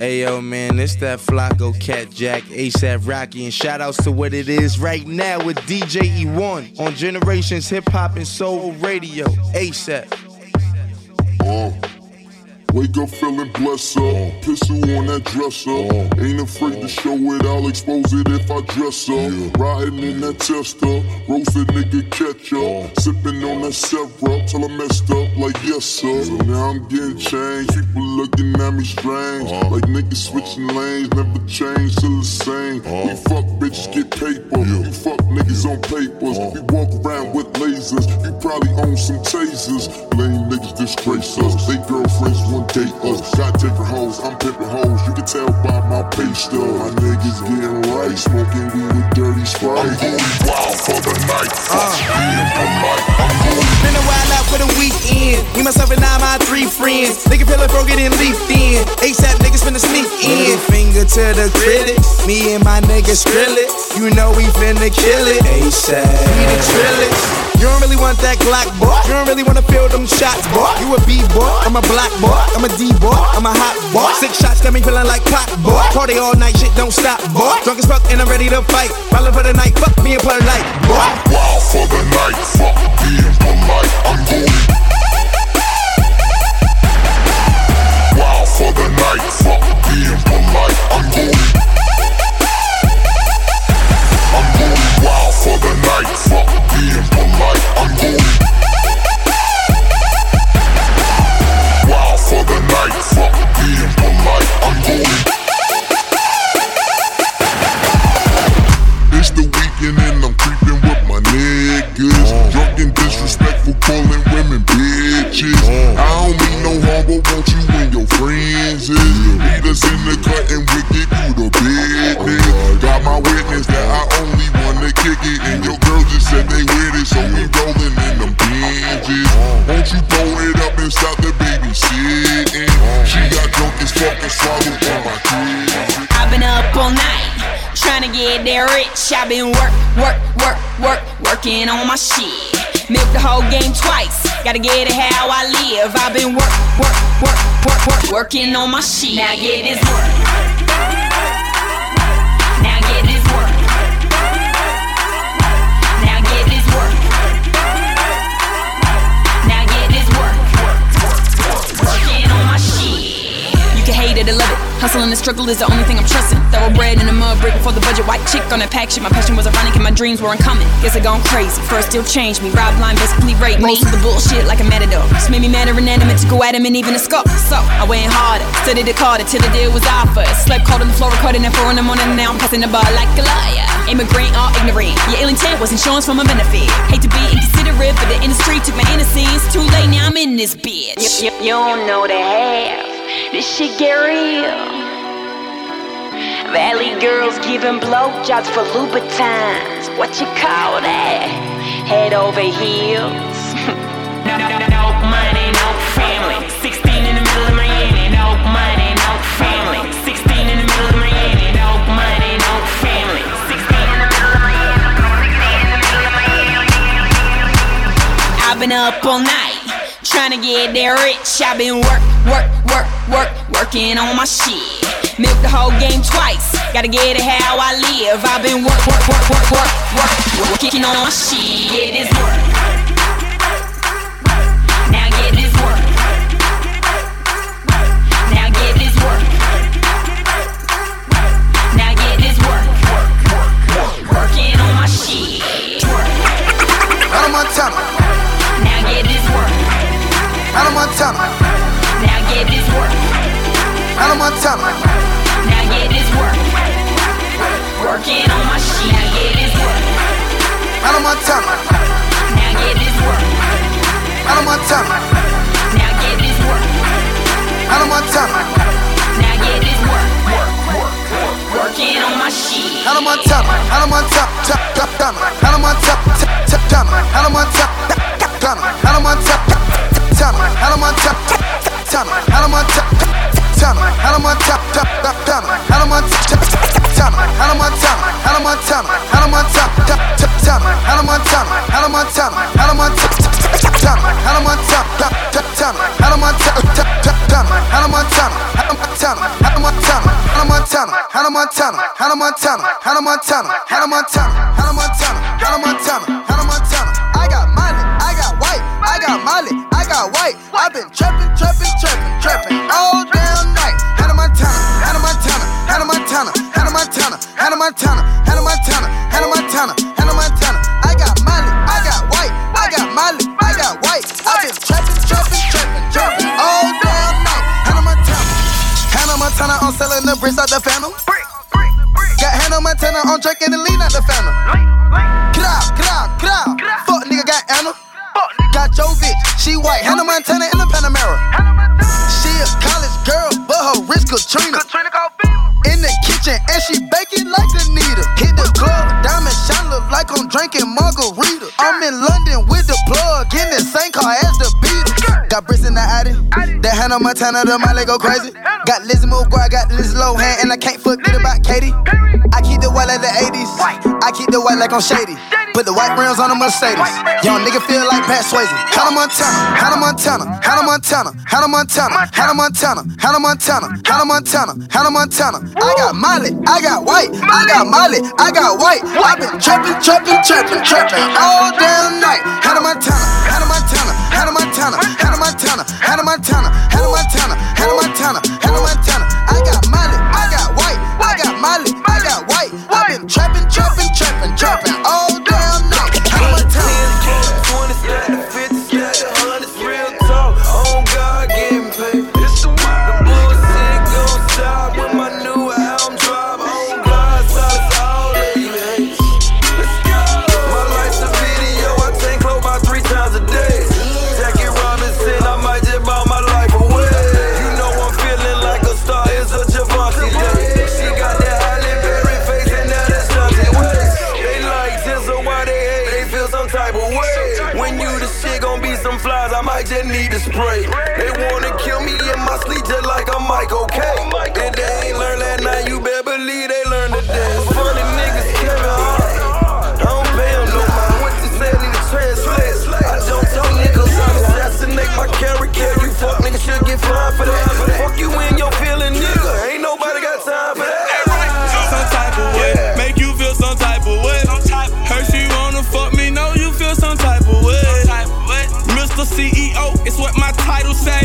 Ayo, man, it's that Flacko, Cat Jack, ASAP Rocky, and shout outs to what it is right now with DJ E1 on Generations Hip Hop and Soul Radio. ASAP. Up feeling blessed up. Pistol on that dresser. Ain't afraid to show it, I'll expose it if I dress up. Riding in that tester. Roasted nigga catch up. Sipping on that syrup till I messed up like yes sir. So now I'm getting changed. People looking at me strange. Like niggas switching lanes. Never change, still the same. We fuck bitches, get paper. You fuck niggas on papers. We walk around with lasers. You probably own some tasers. Lame niggas disgrace us. They girlfriends want date us. Got different hoes, I'm pimping hoes. You can tell by my pay stub. My niggas getting right, smoking weed with dirty sprite. I'm going wild for the night. Fuck being Me, myself, and I, my three friends. Nigga feel it broken and leafed in. ASAP niggas finna sneak in. Finger to the critics. Me and my niggas drill it. You know we finna kill it. ASAP. We the trillers. You don't really want that Glock, boy. You don't really wanna feel them shots, boy. You a B boy, I'm a black boy, I'm a D boy, I'm a hot boy. Six shots got me feeling like pop, boy. Party all night, shit don't stop, boy. Drunk as fuck and I'm ready to fight. Ballin' for the night, fuck me and play light, boy. wild for the night. Fuck being polite. I'm going for the night. Fuck being polite. I'm going. I'm going wild for the night. Fuck being polite. I'm going wild for the night. Fuck being polite. I'm going. That rich. I've been work, work, work, work, working on my shit. Milk the whole game twice, gotta get it how I live. I've been work, work, work, work, work, working on my shit. Now get this work. Now get this work. Now get this work. Now get this work. Working on my shit. You can hate it or love it. Hustle and the struggle is the only thing I'm trusting. Thoroughbred in the mud, break before the budget. White chick on that pack shit. My passion was ironic and my dreams weren't coming. Guess I gone crazy. First still changed me. Rob line basically raped me. Most of the bullshit like a matador. Just made me mad and inanimate to go at him and even a scuff. So I went harder, studied it harder till the deal was offered. Slept cold on the floor, recording at four in the morning. Now I'm passing the bar like a liar. Immigrant or ignorant. Your ill intent was insurance for my benefit. Hate to be inconsiderate, but the industry took my innocence. Too late, now I'm in this bitch. You, you, you don't know the half. This shit get real. Valley girls giving blowjobs for Louboutins. What you call that? Head over heels. no, money, no family. 16 in the middle of Miami. No money, no family. 16 in the middle of Miami. No money, no family. 16 in the middle of Miami. I've been up all night, trying to get that rich. I've been work, work, work, work, working on my shit. Milk the whole game twice, gotta get it how I live. I've been work, work, work, work, work, work, working on my shit. Get this work. Hannah Montana, Now get this work. Hannah Montana. Now get this work. Working on my shit. Now get this work. Hannah Montana, Now get this work. Hannah Montana, Now get this work. Hannah Montana, Now get this work. Working on my shit. Hannah Montana, Hannah Montana, tap tap Donna, Hannah Montana, tap Hannah Montana, tap Hannah Montana, Donna, Hannah Montana, tap Hannah Montana, Montana, Hannah Montana, tap Hannah Montana, Montana, Hannah Montana, tap Hannah Montana, tap Hannah Montana, tap Hannah Montana, Hannah Montana, Hannah Hannah Montana, Montana, Hannah Montana, Hannah Montana, Hannah Montana, Hannah Montana, Hannah Montana, Hannah Montana, Hannah Montana. I got Molly, I got white, I got Molly, got white. I've been trapping, trapping, trapping, trapping all damn night. Hannah Montana, Hannah Montana, Hannah Montana, Hannah Montana, Hannah Montana, Hannah Montana, Hannah Montana, Hannah Montana. I got Molly, I got white, I got Molly, I got white. I've been trapping, trapping, trapping, trapping all damn night. Hannah Montana, Hannah Montana, I'm selling the bricks out the phantom. Got Hannah Montana on track and the lean out the phantom. Wrist Katrina. In the kitchen and she baking like Anita. Hit the club, diamond shine look like I'm drinking margarita. I'm in London with the plug in the same car as the Beatles. Got bricks in the Addy, that Hannah Montana, the Miley go crazy. Got Lizzie McGuire, got Liz Lohan, and I can't forget about Katie. I keep the white like the 80s, I keep the white like I'm shady. Put the white rims on the Mercedes. Young nigga feel like Pat Swayze. Hannah Montana, Hannah Montana, Hannah Montana, Hannah Montana, Hannah Montana, Hannah Montana, Hannah Montana, Hannah Montana. I got Molly, I got white, I got Molly, I got white. i been trapping, trapping, trapping, trapping all damn night. Hannah Montana, Hannah Montana, Hannah Montana, Hannah Montana, Hannah Montana, Hannah Montana, Hannah Montana, Hannah Montana. I got Molly, dropping all oh, way. When you the shit, gon' be some flies. I might just need to spray. They wanna kill me in my sleep just like I'm Michael K. And they ain't learned that night. You better believe they learned today. Funny niggas, Kevin Hart. I don't pay no mind. What you need to translate. I jumped on niggas, assassinate my character. You fuck niggas should get fined for that. Fuck you in your feeling, nigga. CEO, it's what my title say.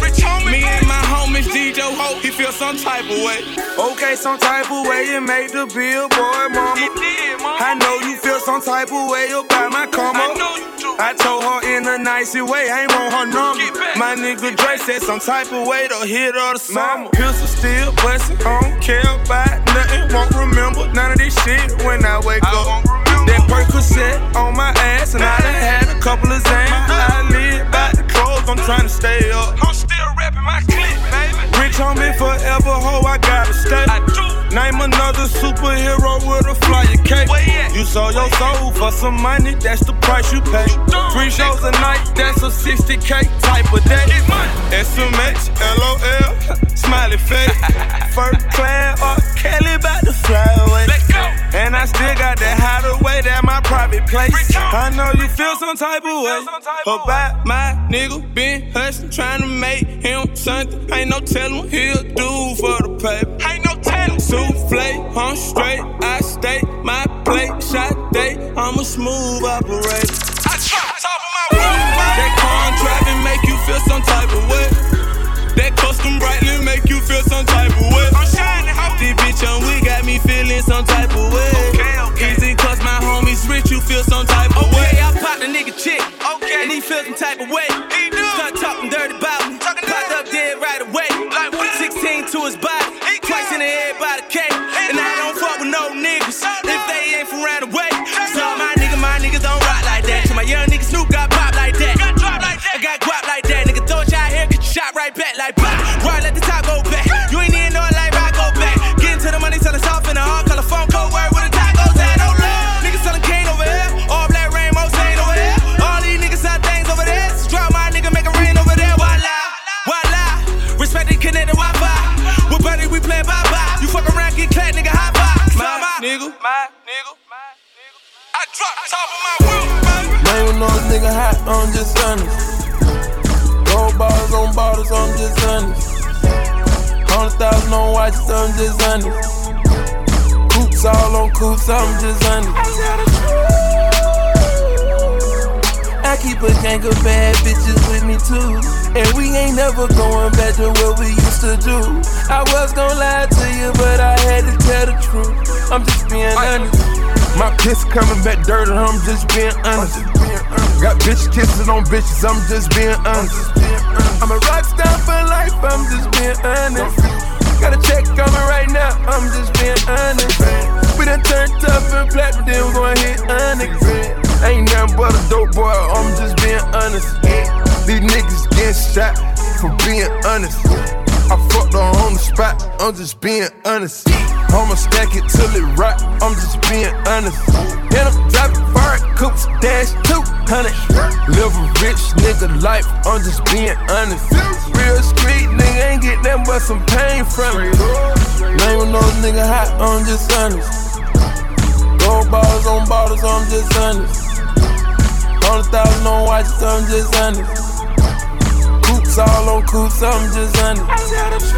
Me and my homies DJ Ho, he feel some type of way. Okay, some type of way you made the billboard, mama. I know you feel some type of way about my come up. I told her in a nice way, I ain't want her number. My nigga Dre said some type of way to hit her the summer. Pistol still bustin', I don't care about nothing, won't remember none of this shit when I wake up. That Percocet on my ass, and I done had a couple of Xans. Trying to stay up. I'm still rapping my clip, baby. Rich on me forever, ho, I gotta stay. I another superhero with a flyer cake. You sold your soul for some money, that's the price you pay. Three shows a night, that's a 60k type of day. SMH, LOL, smiley face. First class or Kelly about to fly away. And I still got that hideaway, that my private place. I know you feel some type of way about my nigga been hustling, trying to make him something. Ain't no telling what he'll do for the paper. Ain't no telling. Souffle, I'm straight, I stay my plate, shot day. I'm a smooth operator. I drop top of my roof. That contract make you feel some type of way. That custom Breitling make you feel some type of way. I'm shining, how this bitch on we got me feeling some type of way. Okay, okay. Easy cause my homies rich, you feel some type of way. Okay, I pop a nigga chick. Okay. And he feel some type of way. Nigga, my nigga, my nigga. I drop top of my roof, baby. Name of those nigga hot, I'm just honest. Gold bottles on bottles, I'm just honest. Hundred thousand on watches, I'm just honest. Coops all on coops, I'm just honest. I keep a gang of bad bitches with me too. And we ain't never going back to what we used to do. I was gonna lie to you, but I had to tell the truth. I'm just being honest. My piss coming back dirty, I'm just being honest. Got bitch kissing on bitches, I'm just being honest. I'm a rock star for life, I'm just being honest. Got a check coming right now, I'm just being honest. We done turned tough and platinum, then we gon' hit honest. Ain't nothing but a dope boy, I'm just being honest. These niggas getting shot for being honest. I fucked her on the spot, I'm just being honest. I'ma stack it till it rot, I'm just being honest. And I'm driving fire coops, dash 200. Live a rich nigga life, I'm just being honest. Real street nigga ain't get nothing but some pain from it. Name no nigga hot, I'm just honest. Gold bottles on bottles, I'm just honest. Hundred thousand on watches, I'm just honest. Coops all on coops, I'm just honest.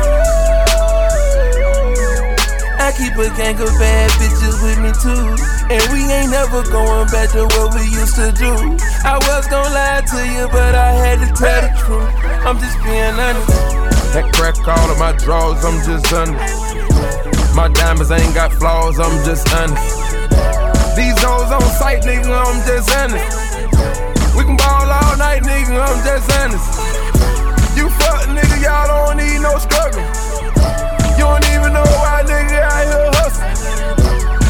I keep a gang of bad bitches with me too. And we ain't never going back to what we used to do. I was gonna lie to you, but I had to tell the truth. I'm just being honest. That crack all of my drawers, I'm just honest. My diamonds ain't got flaws, I'm just honest. These hoes on sight, nigga, I'm just honest. We can ball all night, nigga, I'm just honest. Y'all don't need no struggle. You don't even know why, nigga, out here hustle.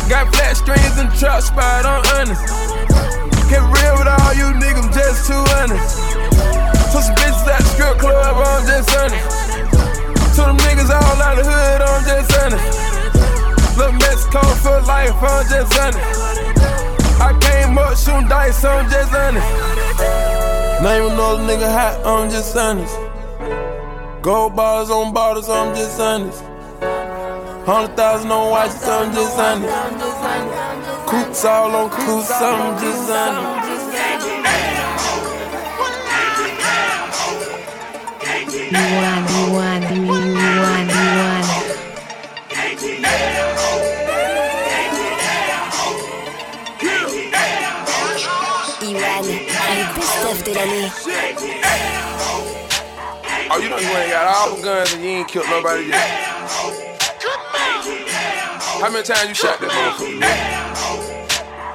Got flat strings and trap spot, I'm honest. Get real with all you niggas, I'm just too honest. To some bitches at the strip club, I'm just honest. To them niggas all out the hood, I'm just honest. Little Mexico for life, I'm just honest. I came up shooting dice, I'm just honest. Name another nigga hot, I'm just honest. Gold bars on bottles, I'm just honest. Hundred thousand on watches, I'm just honest. Coops all on coops, I'm just honest. D1, D1, D1, you ain't got all the guns and you ain't killed nobody yet. How many times you shot that motherfucker?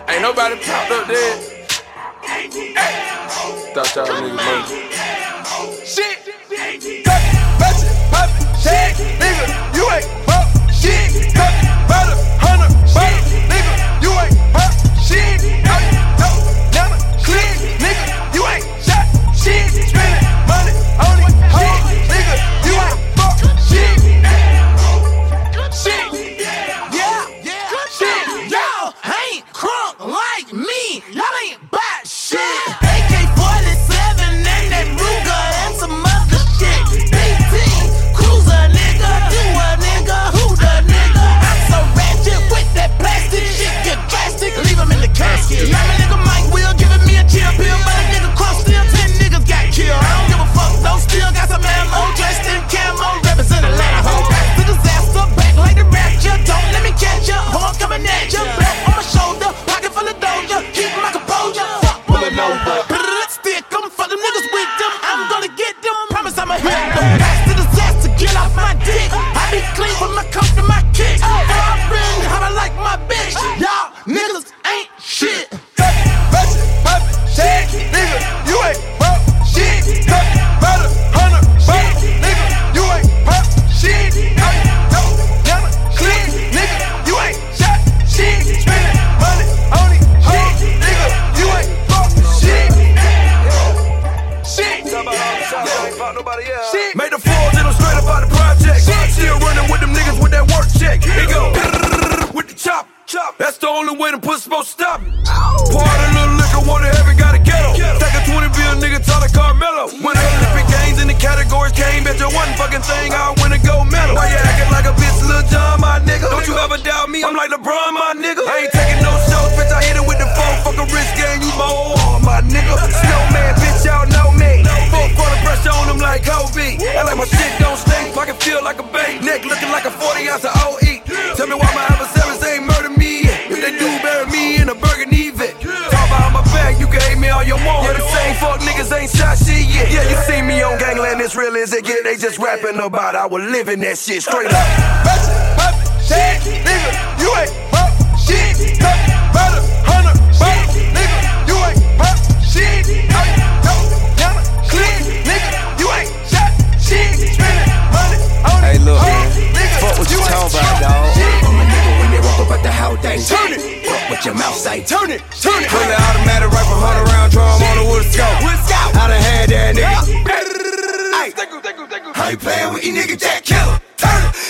Ain't nobody popped up dead. Thought y'all niggas murdered. Shit! Cut it, it, it, shit! Nigga, you ain't ain't shot shit yet. Yeah, you see me on gangland, it's real as it get. They just rapping about I was living that shit straight up. Hey, look, fuck what you, talking about, dog a nigga when they walk the house, they turn it. Fuck what your mouth say. Turn it, turn it. Pull the automatic rifle, hundred round drum on with a scope. I done had that nigga. How you playin' with you nigga Jack Killer?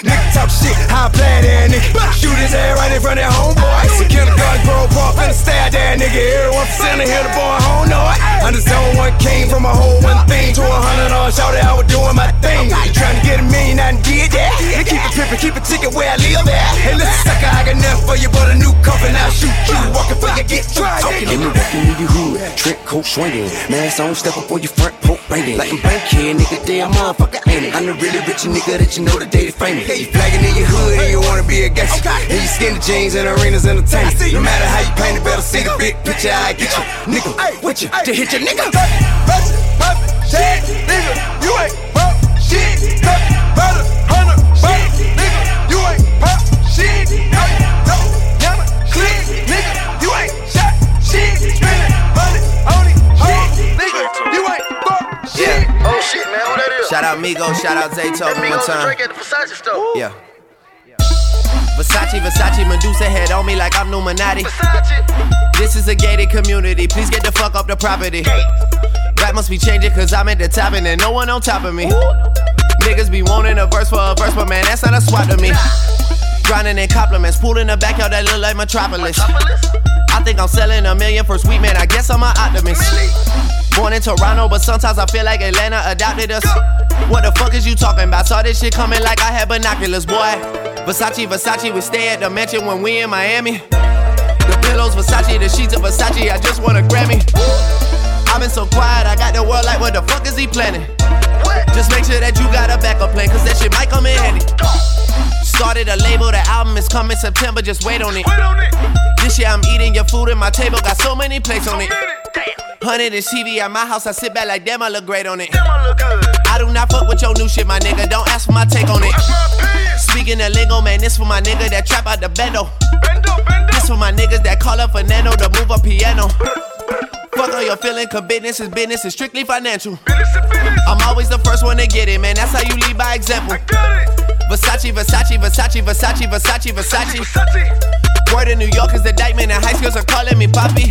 Nigga talk shit, how I play that nigga. Shoot his ass right in front of that homeboy. See kindergarten, Grove Park, finna at that nigga. Everyone from center here, the boy, don't know it. Zone one came from a whole one thing to a hundred on shout I was doing my thing. Trying to get a million, I done did that. And keep it pimpin', keep a ticket where I live at. Hey, listen, sucker, I got nothing for you but a new coffin. I'll shoot you, walking for you, get you Let me walking in your hood, Trent coat swinging, mask on, step up on your front, poke banging. Like I'm bank here, nigga, damn motherfucker ain't it? I'm the really rich nigga that you know the day famous. You flagging in your hood and you wanna be a gangster. And you skinny jeans and arenas entertainment. No matter how you paint it, better see the big picture. I get you, nigga, with you to hit your nigga. Shit, nigga, you ain't pop shit. Better, hundred, nigga, shit. Man, who that is? Shout out Migo, shout out Zayto more time. at the Versace store. Yeah. Versace, Versace, Medusa head on me like I'm Numinati. This is a gated community, please get the fuck up the property. Rap must be changing cause I'm at the top and there's no one on top of me. Niggas be wanting a verse for a verse, but man, that's not a swap to me. Grinding in compliments, pool in the backyard that look like Metropolis. I think I'm selling a million for sweet man, I guess I'm an optimist. Born in Toronto, but sometimes I feel like Atlanta adopted us. What the fuck is you talking about? Saw this shit coming like I had binoculars, boy. Versace, Versace, we stay at the mansion when we in Miami. The pillows, Versace, the sheets of Versace, I just want a Grammy. I've been so quiet, I got the world like, what the fuck is he planning? Just make sure that you got a backup plan, cause that shit might come in handy. Started a label, the album is coming September, just wait on it. This year I'm eating your food and my table got so many plates on it. Hundred inch TV at my house, I sit back like damn, I look great on it. I do not fuck with your new shit, my nigga. Don't ask for my take on it. Speaking of lingo, man, this for my nigga that trap out the bendo. This for my niggas that call up Fernando to move a piano. Fuck all your feeling, cause business is business, it's strictly financial. I'm always the first one to get it, man. That's how you lead by example. Versace, Versace, Versace, Versace, Versace, Versace. Word in New York is the indictment, and high schools are calling me Poppy.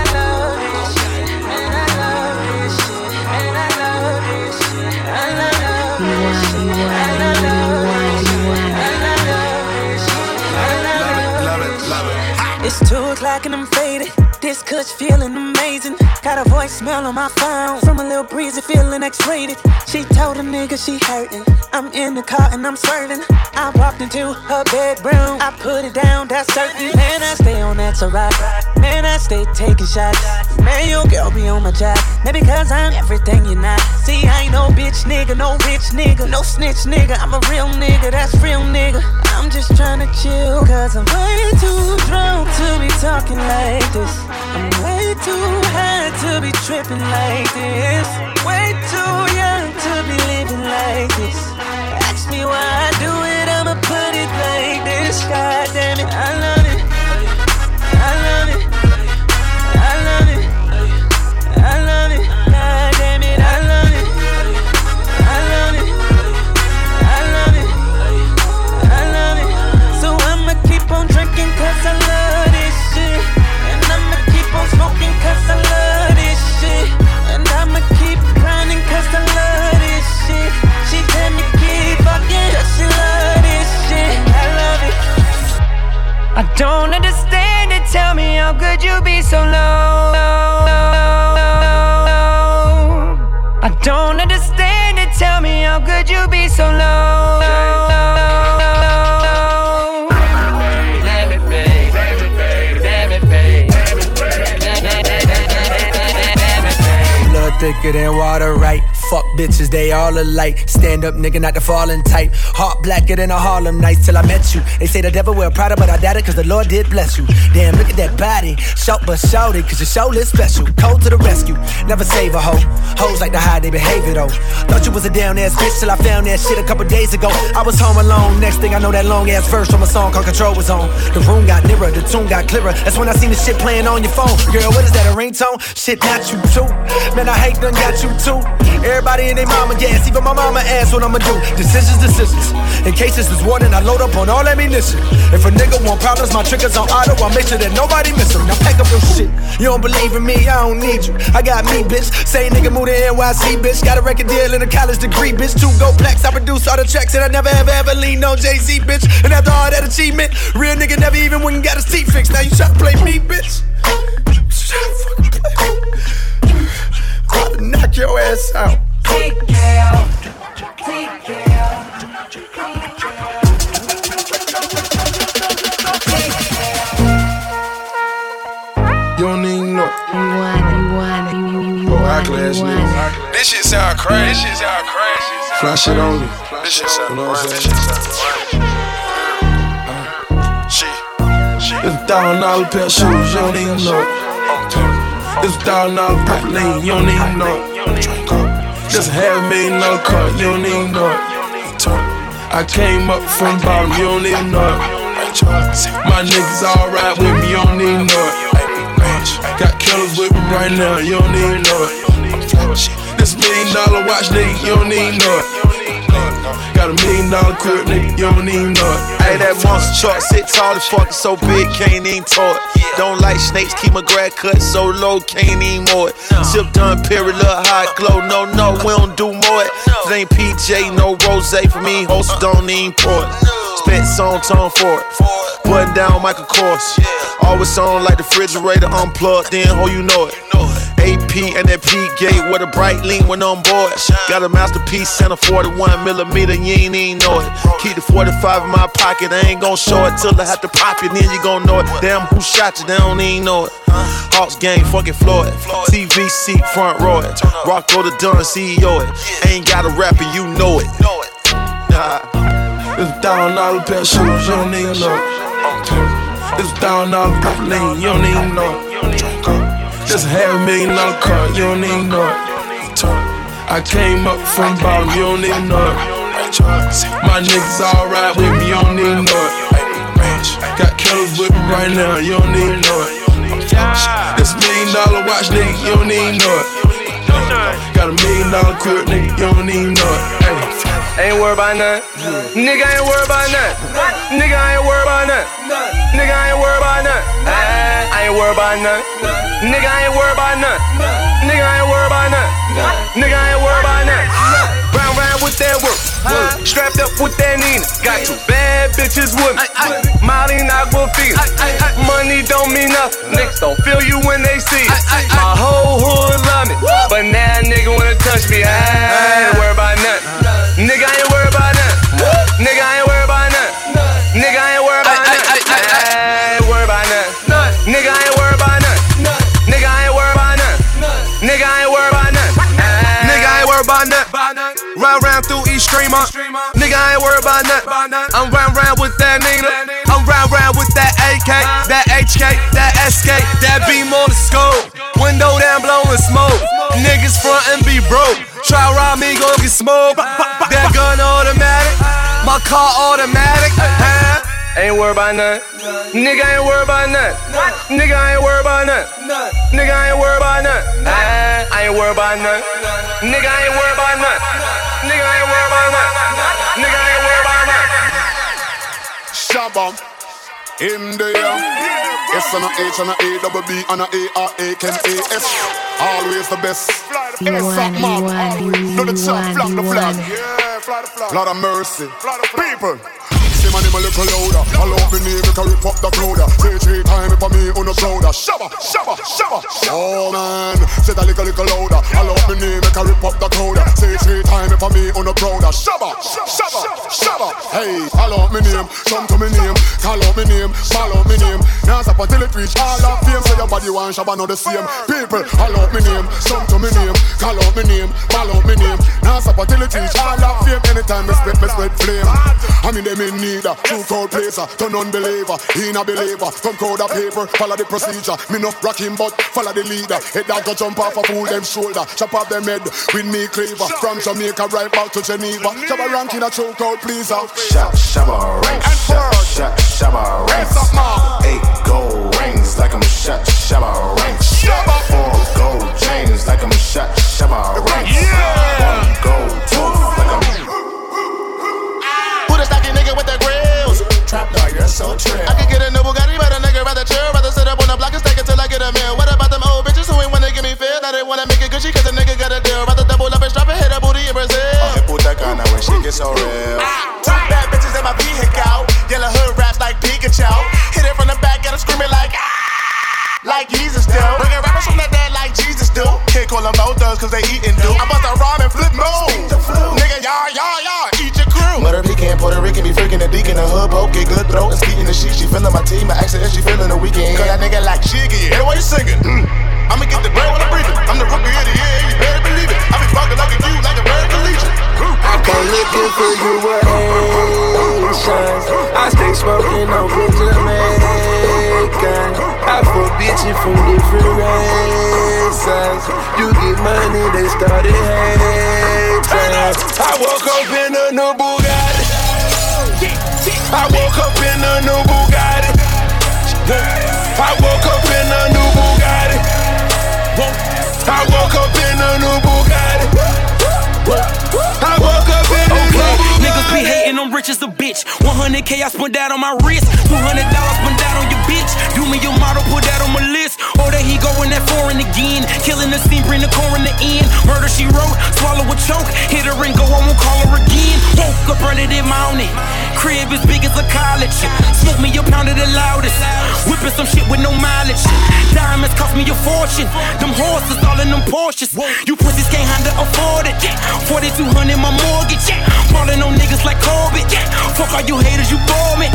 to o'clock and I'm faded. This kush feeling amazing. Got a voicemail on my phone from a little breezy feeling X-rated. She told a nigga she hurting. I'm in the car and I'm swerving. I walked into her bedroom. I put it down, that's certain. Man, I stay on that to rock. Man, I stay taking shots. Man, your girl be on my job. Maybe cause I'm everything you're not. See, I ain't no bitch nigga, no rich nigga, no snitch nigga. I'm a real nigga, that's real nigga. I'm just trying to chill, cause I'm way too drunk to be talking like this. I'm way too high to be tripping like this. Way too young to be living like this. Ask me why I do it, I'ma put it like this. God damn it, I love thicker than water, right? Fuck bitches, they all alike. Stand up, nigga, not the falling type. Heart blacker than a Harlem Nights till I met you. They say the devil wear Prada, but I doubt it, cause the Lord did bless you. Damn, look at that body. Shout but shout it, cause your show is special. Cold to the rescue, never save a hoe. Hoes like to hide their behavior though. Thought you was a down ass bitch till I found that shit a couple days ago. I was home alone, next thing I know that long ass verse from a song called Control was on. The room got nearer, the tune got clearer. That's when I seen the shit playing on your phone. Girl, what is that, a ringtone? Shit, not you too. Man, I hate done got you too. Everybody in their mama gas, even my mama asked what I'ma do. Decisions, decisions. In case this is warning, I load up on all ammunition. If a nigga want problems, my triggers on auto, I make sure that nobody miss them. Now pack up your shit. You don't believe in me, I don't need you. I got me, bitch. Same nigga moved to NYC, bitch. Got a record deal and a college degree, bitch. Two gold plaques, I produce all the tracks, and I never ever ever lean on Jay Z, bitch. And after all that achievement, real nigga never even went and got his teeth fixed. Now you try to play me, bitch. Knock your ass out. You don't even know. You want, you want, you, you, you Oh, high want, class you niggas. want. This shit sound crazy. This shit sound crazy. Fly shit only. This shit sound crazy. It's a thousand dollar pair of shoes, you don't even know. It's a thousand dollar purple lane, you don't even know it. A half million dollar car, you don't even know it. I came up from bottom, you don't even know it. My niggas ride with me, you don't even know it. Got killers with me right now, you don't even know it. This million dollar watch, nigga, you don't even know it. Got a million dollar crib, nigga, you don't even know it. Hey, that monster truck sit tall as fuck, so big, can't even it. Don't like snakes, keep my grad cut so low, can't even mow it. Sip done, period, look hot glow. No, no, we don't do more it. It ain't PJ, no rose for me, host don't even pour it. Spent song tone for it. Button down Michael Kors. Always on like the refrigerator unplugged, then ho, you know it. AP and that P gate with a bright lean when on board. Got a masterpiece and a 41 millimeter, you ain't even know it. Keep the 45 in my pocket, I ain't gon' show it till I have to pop it, then you gon' know it. Damn, who shot you? They don't even know it. Hawks gang, fucking Floyd. TV seat, front row it. Rocko the Don, CEO it. Ain't got a rapper, you know it. Nah. It's a thousand dollar pair of shoes, you don't know it. It's a thousand dollar purple lane, you don't it. This a half million dollar car, you don't even know. I came up from bottom, you don't know it. My niggas all ride with me, you don't know it. Got killers with me right now, you don't know it. This million dollar watch, nigga, you don't even know. Got a million dollar crib, nigga, you don't even know it. Hey. Ain't worried about nothing. Nigga ain't worried about nothing. Nigga ain't worried about nothing. Nigga ain't worried about nothing. I ain't worried about nothing. Nigga ain't worried about nothing. Nigga ain't worried about nothing. Nigga ain't worried about nothing. Round round with that work. Strapped up with that Nina. Got two bad bitches with me. Molly Aquafina. Money don't mean nothing. Niggas don't feel you when they see it. My whole hood love me. But now nigga wanna touch me. I ain't worried about nothing. Nigga I ain't worried about nothing. Nigga I ain't worried about nothing. Nigga about. Round round through each streamer. Nigga I ain't worried about nothing. I'm round round with that nigga. I'm round round with that AK, that HK, that SK, that beam on the scope. Window down blowing smoke. Niggas front and be broke. Try rob me, gon' get smoked. That gun automatic, my car automatic. Huh? Ain't worried about nothing. Nigga ain't worried about nothing. Nigga ain't worried about nothing. Nigga ain't worried about nothing. I ain't worried about nothing. Nigga ah, ain't worried about nothing. Nigga ain't worried about nothing. Nigga ain't worried about nothing. Shabba. In there. S and a H and a A double B and a A R A K A S. Always the best. You want, you want, you, you Do the chop, want, the flag. Yeah, fly the flag. Lord of mercy. People. Name and him a little louder. I love me name, make a rip up the crowd. Say three times for me, the prouder. Shabba, shabba, shabba. Oh man, say that little, little louder. I love me name, make a rip up the crowd. Say three times for me, oh, on the prouder. Shabba, shabba, shabba. Hey, I love me name, come to me name, call out me name, out me name. Now stop until it reach all of fame. So your body want shabba know the same. People, I love me name, come to me name, call out me name, out me name. Now stop until it reach all of fame. Anytime me spit, me spit flame. I mean them in need, a true crowd placer, turn unbeliever, he a believer. Come crowd of paper, follow the procedure. Me no rock him, but follow the leader. Head that go jump off a fool them shoulder, chop off them head with me cleaver. From Jamaica right back to Geneva. Shabba ranking a true crowd pleaser. Shot, shabba, rank, shot, shot, shabba, ranks. Eight gold rings like I'm shot, shabba, ranks. Four gold chains like I'm shot, shabba, ranks. One gold tooth they wanna make it Gucci cause the nigga got a deal. Rather double up and strap and hit a booty in Brazil. Okay, put that kind of when she gets so real. Two bad bitches in my vehicle. Yellow hood raps like Pikachu. Hit it from the back, get her screaming like ah. Like Jesus do. Bringing rappers from the dead like Jesus do. Can't call them no thugs cause they eatin' do. I bust a rhyme and flip move. Nigga, y'all, y'all, y'all, eat your crew. Mother pecan, Puerto Rican, be freaking the deacon, the hood poke, get good throat, and skeeting the sheet. She feeling my team, I ask her if she feeling the Weeknd. Cause that nigga like. Hey, why you singing? Mm. I'ma get the bread while I'm breathing. I'm the rookie of the year, you better believe it. I be fucking like a you, like a American Legion. I come looking for you with Haitians. I stay smoking good Jamaican. I fuck bitches from different races. You get money, they start started hating. I woke up in a new Bugatti. I woke up in a new Bugatti. I woke up bitch. 100k I spent that on my wrist. 200 dollars spent that on your bitch. Do me your model, put that on my list. Oh, there he going that foreign again. Killing the scene, bring the coroner in. The end. Murder she wrote, swallow a choke. Hit her and go, I won't call her again. Woke up, running it mounted. Crib as big as a college. Smoke me a pound of the loudest. Whipping some shit with no mileage. Diamonds cost me a fortune. Them horses all in them Porsches. You pussies can't handle afford it. 4200 my mortgage. Falling on niggas like Corbett. Fuck all you haters, you bore me.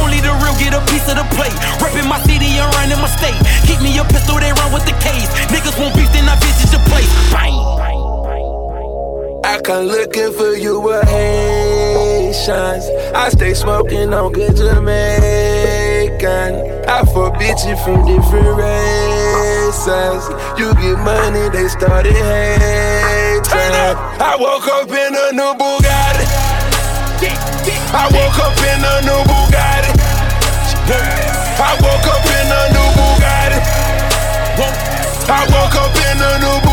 Only the real get a piece of the plate. Reppin' my city and running my state. Keep me a pistol, they run with the case. Niggas won't beef, then I visit your place. Bang. I come looking for you with Haitians. I stay smoking on good Jamaican. I fuck bitches from different races. You get money, they started hating. I woke up in a new Bugatti. I woke up in a new Bugatti. I woke up in a new Bugatti. I woke up in a new